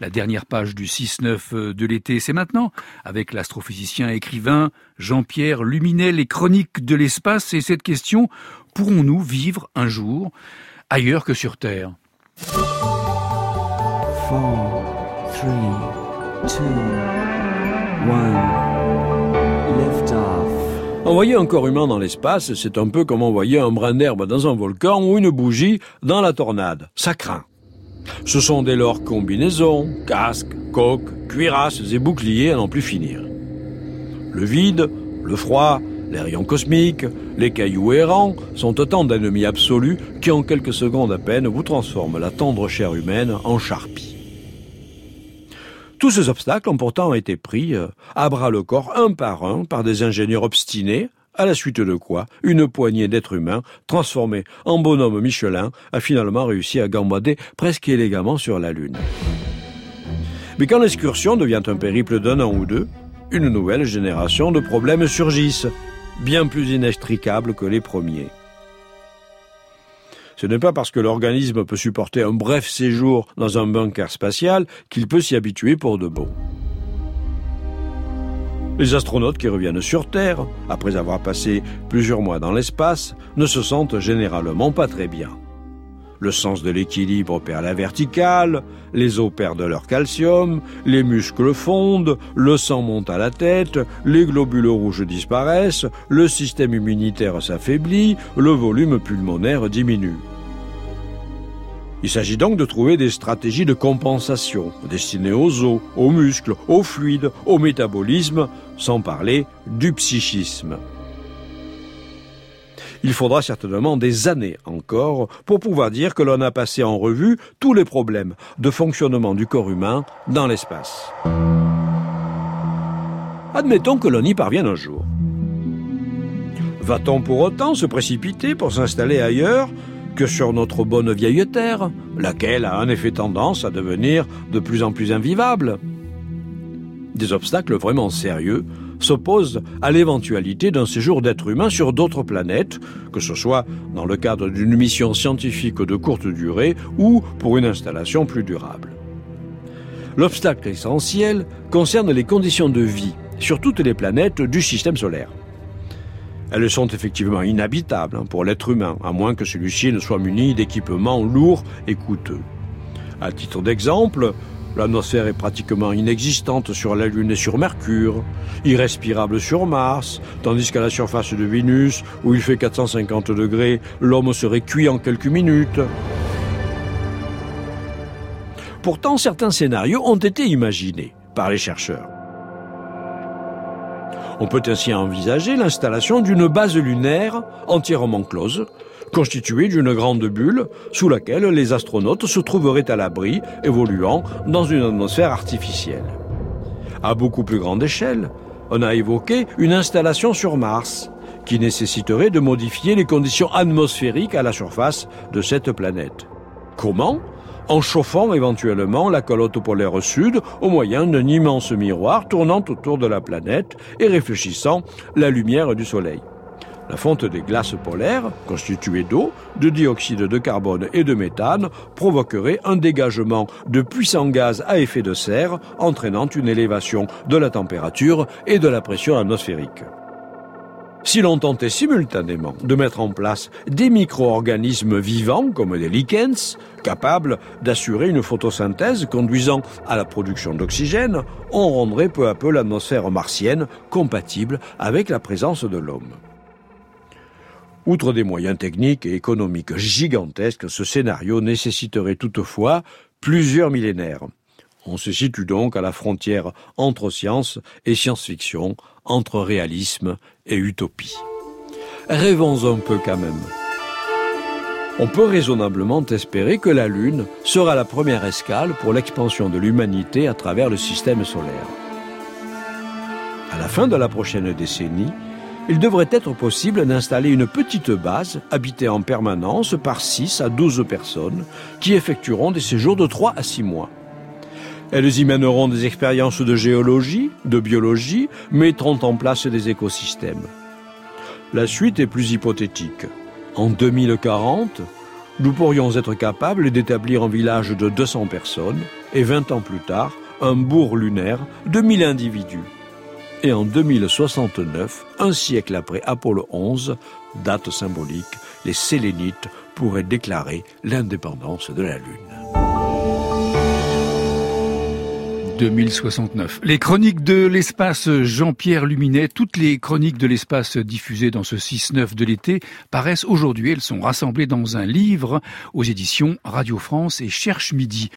La dernière page du 6-9 de l'été, c'est maintenant, avec l'astrophysicien écrivain Jean-Pierre Luminel, les chroniques de l'espace et cette question, pourrons-nous vivre un jour ailleurs que sur Terre? Envoyer un corps humain dans l'espace, c'est un peu comme envoyer un brin d'herbe dans un volcan ou une bougie dans la tornade. Ça craint. Ce sont dès lors combinaisons, casques, coques, cuirasses et boucliers à n'en plus finir. Le vide, le froid, les rayons cosmiques, les cailloux errants sont autant d'ennemis absolus qui en quelques secondes à peine vous transforment la tendre chair humaine en charpie. Tous ces obstacles ont pourtant été pris euh, à bras le corps un par un par des ingénieurs obstinés, à la suite de quoi une poignée d'êtres humains transformés en bonhomme Michelin a finalement réussi à gambader presque élégamment sur la Lune. Mais quand l'excursion devient un périple d'un an ou deux, une nouvelle génération de problèmes surgissent, bien plus inextricables que les premiers. Ce n'est pas parce que l'organisme peut supporter un bref séjour dans un bunker spatial qu'il peut s'y habituer pour de bon. Les astronautes qui reviennent sur Terre, après avoir passé plusieurs mois dans l'espace, ne se sentent généralement pas très bien. Le sens de l'équilibre perd la verticale, les os perdent leur calcium, les muscles fondent, le sang monte à la tête, les globules rouges disparaissent, le système immunitaire s'affaiblit, le volume pulmonaire diminue. Il s'agit donc de trouver des stratégies de compensation destinées aux os, aux muscles, aux fluides, au métabolisme, sans parler du psychisme. Il faudra certainement des années encore pour pouvoir dire que l'on a passé en revue tous les problèmes de fonctionnement du corps humain dans l'espace. Admettons que l'on y parvienne un jour. Va-t-on pour autant se précipiter pour s'installer ailleurs que sur notre bonne vieille terre, laquelle a en effet tendance à devenir de plus en plus invivable. Des obstacles vraiment sérieux s'opposent à l'éventualité d'un séjour d'êtres humains sur d'autres planètes, que ce soit dans le cadre d'une mission scientifique de courte durée ou pour une installation plus durable. L'obstacle essentiel concerne les conditions de vie sur toutes les planètes du système solaire. Elles sont effectivement inhabitables hein, pour l'être humain, à moins que celui-ci ne soit muni d'équipements lourds et coûteux. À titre d'exemple, l'atmosphère est pratiquement inexistante sur la Lune et sur Mercure, irrespirable sur Mars, tandis qu'à la surface de Vénus, où il fait 450 degrés, l'homme serait cuit en quelques minutes. Pourtant, certains scénarios ont été imaginés par les chercheurs. On peut ainsi envisager l'installation d'une base lunaire entièrement close, constituée d'une grande bulle sous laquelle les astronautes se trouveraient à l'abri, évoluant dans une atmosphère artificielle. À beaucoup plus grande échelle, on a évoqué une installation sur Mars, qui nécessiterait de modifier les conditions atmosphériques à la surface de cette planète. Comment? En chauffant éventuellement la calotte polaire sud au moyen d'un immense miroir tournant autour de la planète et réfléchissant la lumière du Soleil. La fonte des glaces polaires, constituée d'eau, de dioxyde de carbone et de méthane, provoquerait un dégagement de puissants gaz à effet de serre, entraînant une élévation de la température et de la pression atmosphérique. Si l'on tentait simultanément de mettre en place des micro-organismes vivants comme des lichens, capables d'assurer une photosynthèse conduisant à la production d'oxygène, on rendrait peu à peu l'atmosphère martienne compatible avec la présence de l'homme. Outre des moyens techniques et économiques gigantesques, ce scénario nécessiterait toutefois plusieurs millénaires. On se situe donc à la frontière entre science et science-fiction, entre réalisme et utopie. Rêvons un peu quand même. On peut raisonnablement espérer que la Lune sera la première escale pour l'expansion de l'humanité à travers le système solaire. À la fin de la prochaine décennie, il devrait être possible d'installer une petite base habitée en permanence par 6 à 12 personnes qui effectueront des séjours de 3 à 6 mois. Elles y mèneront des expériences de géologie, de biologie, mettront en place des écosystèmes. La suite est plus hypothétique. En 2040, nous pourrions être capables d'établir un village de 200 personnes, et 20 ans plus tard, un bourg lunaire de 1000 individus. Et en 2069, un siècle après Apollo 11, date symbolique, les Sélénites pourraient déclarer l'indépendance de la Lune. 2069. Les chroniques de l'espace Jean-Pierre Luminet, toutes les chroniques de l'espace diffusées dans ce 6-9 de l'été paraissent aujourd'hui. Elles sont rassemblées dans un livre aux éditions Radio France et Cherche Midi.